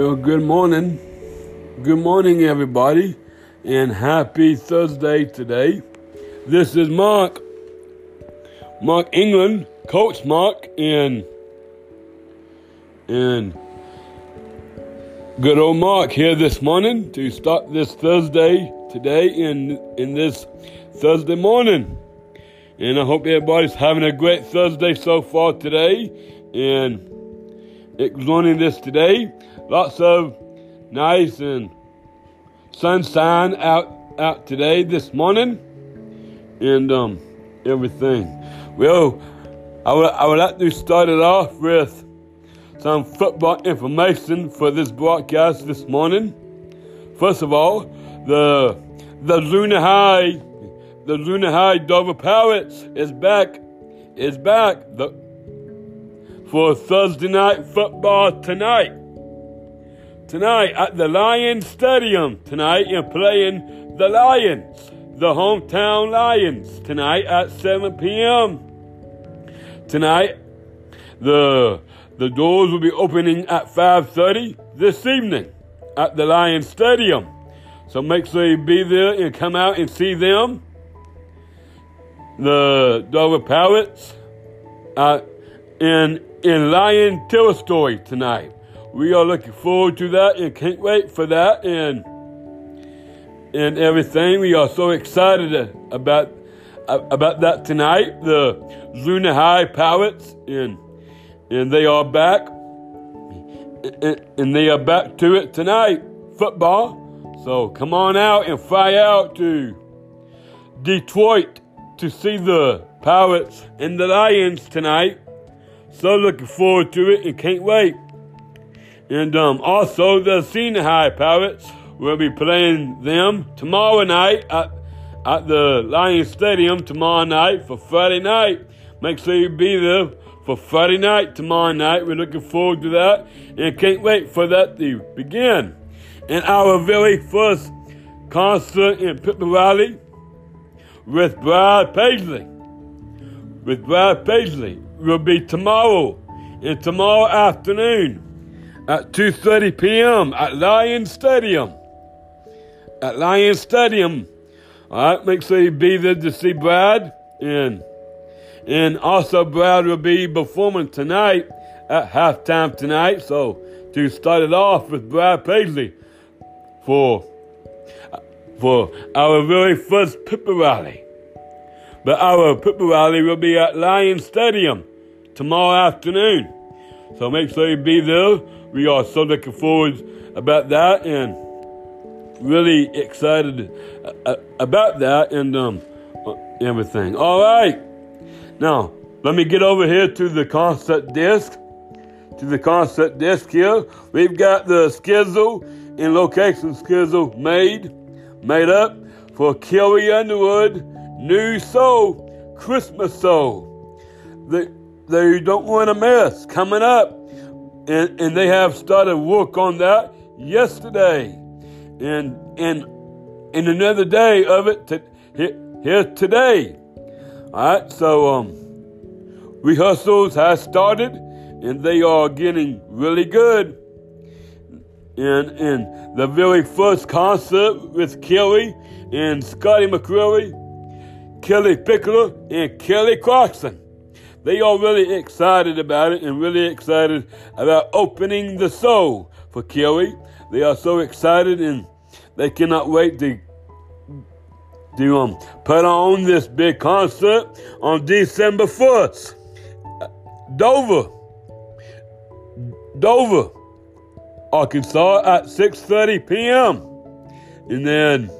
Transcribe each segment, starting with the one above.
Well, good morning. Good morning, everybody, and happy Thursday today. This is Mark, Mark England, Coach Mark, and and good old Mark here this morning to start this Thursday today in in this Thursday morning. And I hope everybody's having a great Thursday so far today. And joining this today, lots of nice and sunshine out out today this morning, and um everything. Well, I would I would like to start it off with some football information for this broadcast this morning. First of all, the the Luna High the Luna High Dover Pirates is back is back the, for Thursday night football tonight. Tonight at the Lions Stadium tonight you're playing the Lions, the hometown Lions tonight at 7 p.m. Tonight, the the doors will be opening at 5:30 this evening at the Lions Stadium. So make sure you be there and come out and see them. The Dover Pirates uh, in in Lion Story tonight. We are looking forward to that and can't wait for that and and everything. We are so excited about about that tonight. The Luna High Pirates and and they are back and, and they are back to it tonight. Football. So come on out and fly out to Detroit to see the Pirates and the Lions tonight. So looking forward to it and can't wait. And um, also the Senior High Pirates will be playing them tomorrow night at, at the Lions Stadium tomorrow night for Friday night. Make sure you be there for Friday night tomorrow night. We're looking forward to that and can't wait for that to begin. And our very first concert in Pippa Valley with Brad Paisley. With Brad Paisley will be tomorrow and tomorrow afternoon at 2.30 p.m. at Lion Stadium. At Lion Stadium. All right, make sure you be there to see Brad. And, and also Brad will be performing tonight at halftime tonight. So to start it off with Brad Paisley for, for our very first Pippa Rally. But our Pippa Rally will be at Lion Stadium tomorrow afternoon. So make sure you be there. We are so looking forward about that and really excited uh, uh, about that and um, uh, everything. All right. Now, let me get over here to the concert disc. To the concert disc here. We've got the schedule and location schedule made, made up for Kelly Underwood, New Soul, Christmas Soul. They, they don't want to miss coming up. And, and they have started work on that yesterday. And, and, and another day of it to, here, here today. All right, so um, rehearsals have started and they are getting really good. And, and the very first concert with Kelly and Scotty McCreery, Kellie Pickler, and Kelly Clarkson. They are really excited about it and really excited about opening the soul for Kelly. They are so excited and they cannot wait to to um, put on this big concert on December 1st. Dover. Dover, Arkansas at 6:30 p.m. And then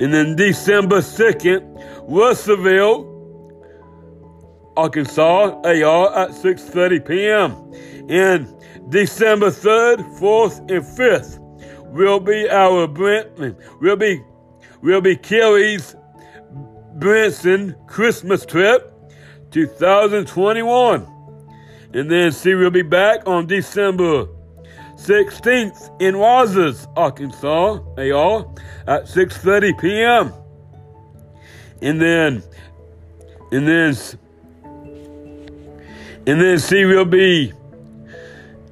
and then December 2nd, Russellville, Arkansas, AR at 6:30 p.m. And December 3rd, 4th, and 5th will be our Brent will be will be Kelly's Branson Christmas trip 2021. And then she will be back on December 16th in Wazas, Arkansas, AR at 6:30 p.m. And then and then and then she will be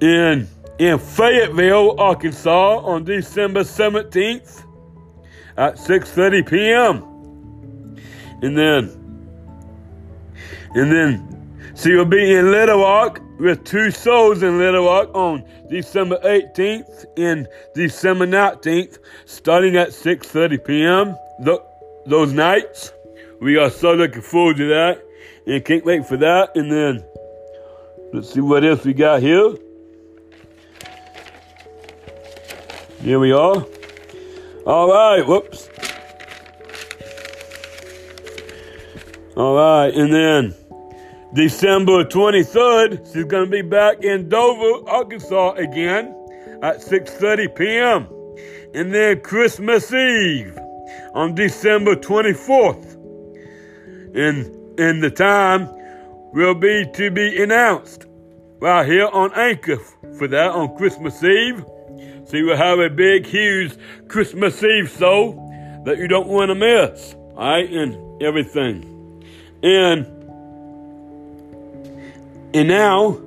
in in Fayetteville, Arkansas on December 17th at 6:30 p.m. And then and then she will be in Little Rock with two souls in Little Rock on December 18th and December 19th, starting at 6:30 p.m. Th- those nights, we are so looking forward to that, and can't wait for that. And then let's see what else we got here. Here we are. All right, whoops. All right, and then December 23rd, she's going to be back in Dover, Arkansas again at 6:30 p.m. And then Christmas Eve on December 24th. And and the time will be to be announced right here on Anchor for that on Christmas Eve. So you will have a big, huge Christmas Eve show that you don't want to miss. All right, and everything. And and now,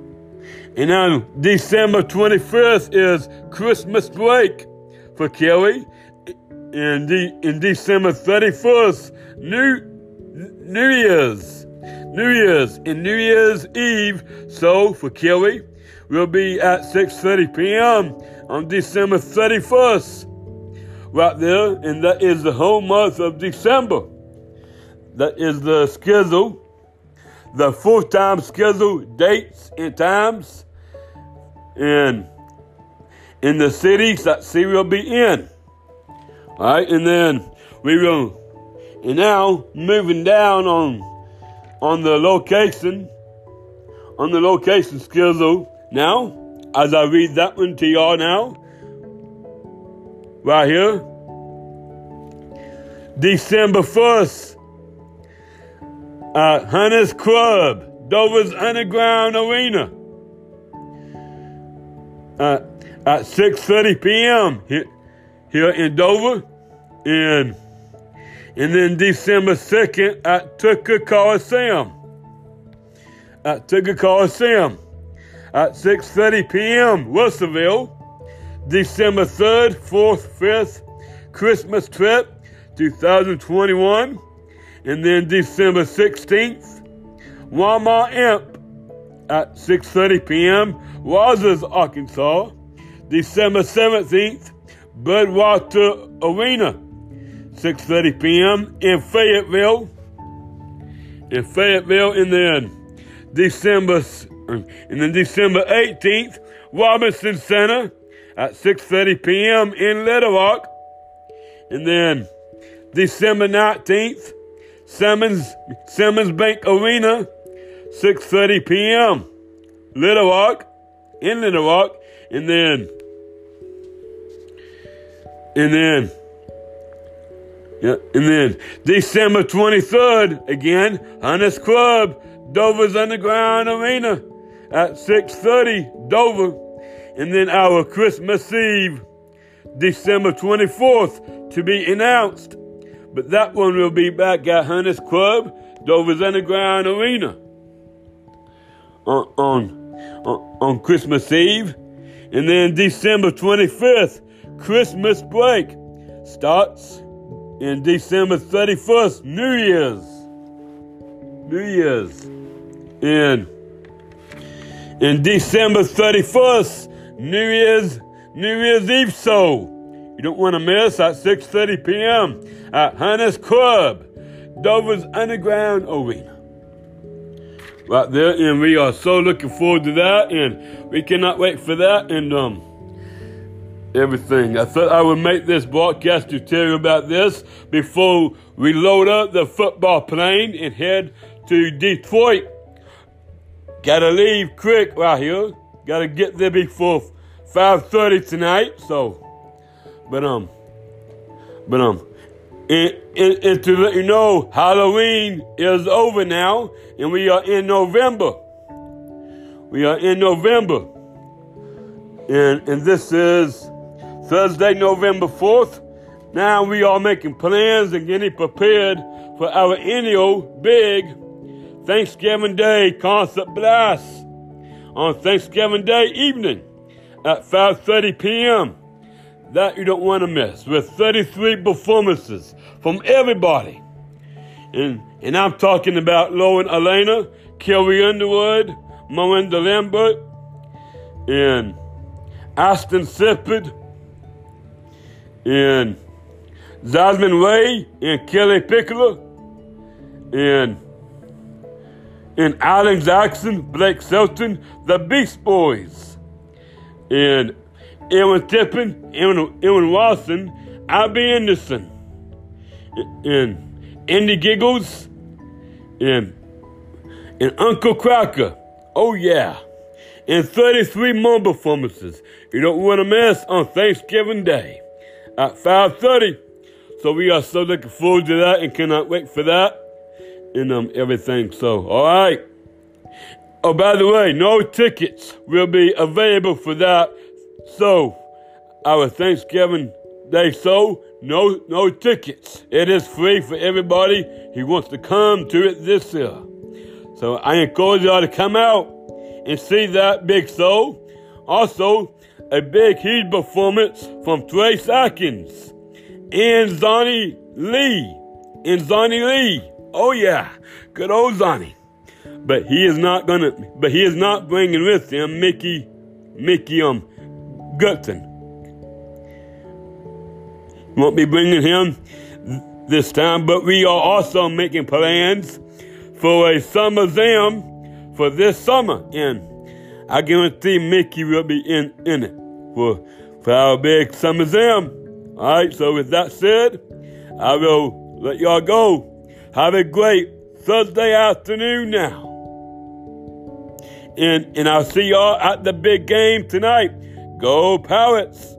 and now December 25th is Christmas break for Kelly. And de- in December 31st, New New Year's. New Year's and New Year's Eve. So for Kelly, will be at 6:30 p.m. on December 31st. Right there, and that is the whole month of December. That is the schedule, the full-time schedule, dates and times, and in the cities that she will be in. All right, and then we will, and now moving down on on the location, on the location schedule. Now, as I read that one to y'all now, right here, December 1st, at Hunters Club, Dover's Underground Arena, uh, at 6.30 p.m. Here, here in Dover, and, and then December 2nd at Tucker Coliseum, at Tucker Coliseum, at 6.30 p.m. Wilsonville, December 3rd, 4th, 5th, Christmas trip 2021. And then December 16th, Walmart AMP at 6.30 p.m. Rogers, Arkansas. December 17th, Budweiser Arena, 6.30 p.m. in Fayetteville. In Fayetteville, and then December um, and then December 18th, Robinson Center at 6.30 p.m. in Little Rock. And then December 19th, Simmons, Simmons Bank Arena, 6.30 p.m. Little Rock, in Little Rock. And then, and then, yeah, and then December 23rd, again, Hunters Club, Dover's Underground Arena at 6.30, Dover. And then our Christmas Eve, December 24th, to be announced. But that one will be back at Hunters Club, Dover's Underground Arena uh, on, on, on, on Christmas Eve. And then December 25th, Christmas break starts in December 31st, New Year's. New Year's. And in December 31st, New Year's New Year's Eve so. You don't want to miss at 6:30 p.m. at Hunters Club, Dover's Underground Arena. Right there, and we are so looking forward to that, and we cannot wait for that, and um, everything. I thought I would make this broadcast to tell you about this before we load up the football plane and head to Detroit. Gotta leave quick right here. Gotta get there before 5:30 tonight. So, but um, but um, and, and, and to let you know, Halloween is over now, and we are in November. We are in November, and and this is Thursday, November 4th. Now we are making plans and getting prepared for our annual big Thanksgiving Day concert blast on Thanksgiving Day evening at 5:30 p.m. That you don't want to miss with 33 performances from everybody. And and I'm talking about Lauren Alaina, Carrie Underwood, Melinda Lambert, and Aston Sippard, and Jasmine Rae, and Kellie Pickler, and and Alan Jackson, Blake Shelton, the Beast Boys, and Aaron Tippin, Aaron, Aaron Watson, Abby Anderson, and Andy Giggles, and, and Uncle Kracker. Oh, yeah. And 33 more performances you don't want to miss on Thanksgiving Day at 5.30. So we are so looking forward to that and cannot wait for that and um, everything. So, all right. Oh, by the way, no tickets will be available for that. So, our Thanksgiving Day show, no, no tickets. It is free for everybody who wants to come to it this year. So, I encourage y'all to come out and see that big show. Also, a big huge performance from Trey Atkins and Zonnie Lee. And Zonnie Lee. Oh yeah, good old Zonnie. But he is not gonna. But he is not bringing with him Mickey, Mickey um, Gutson. Won't be bringing him this time. But we are also making plans for a summer jam for this summer, and I guarantee Mickey will be in in it for for our big summer jam. All right. So with that said, I will let y'all go. Have a great Thursday afternoon now. And, and I'll see y'all at the big game tonight. Go Pirates!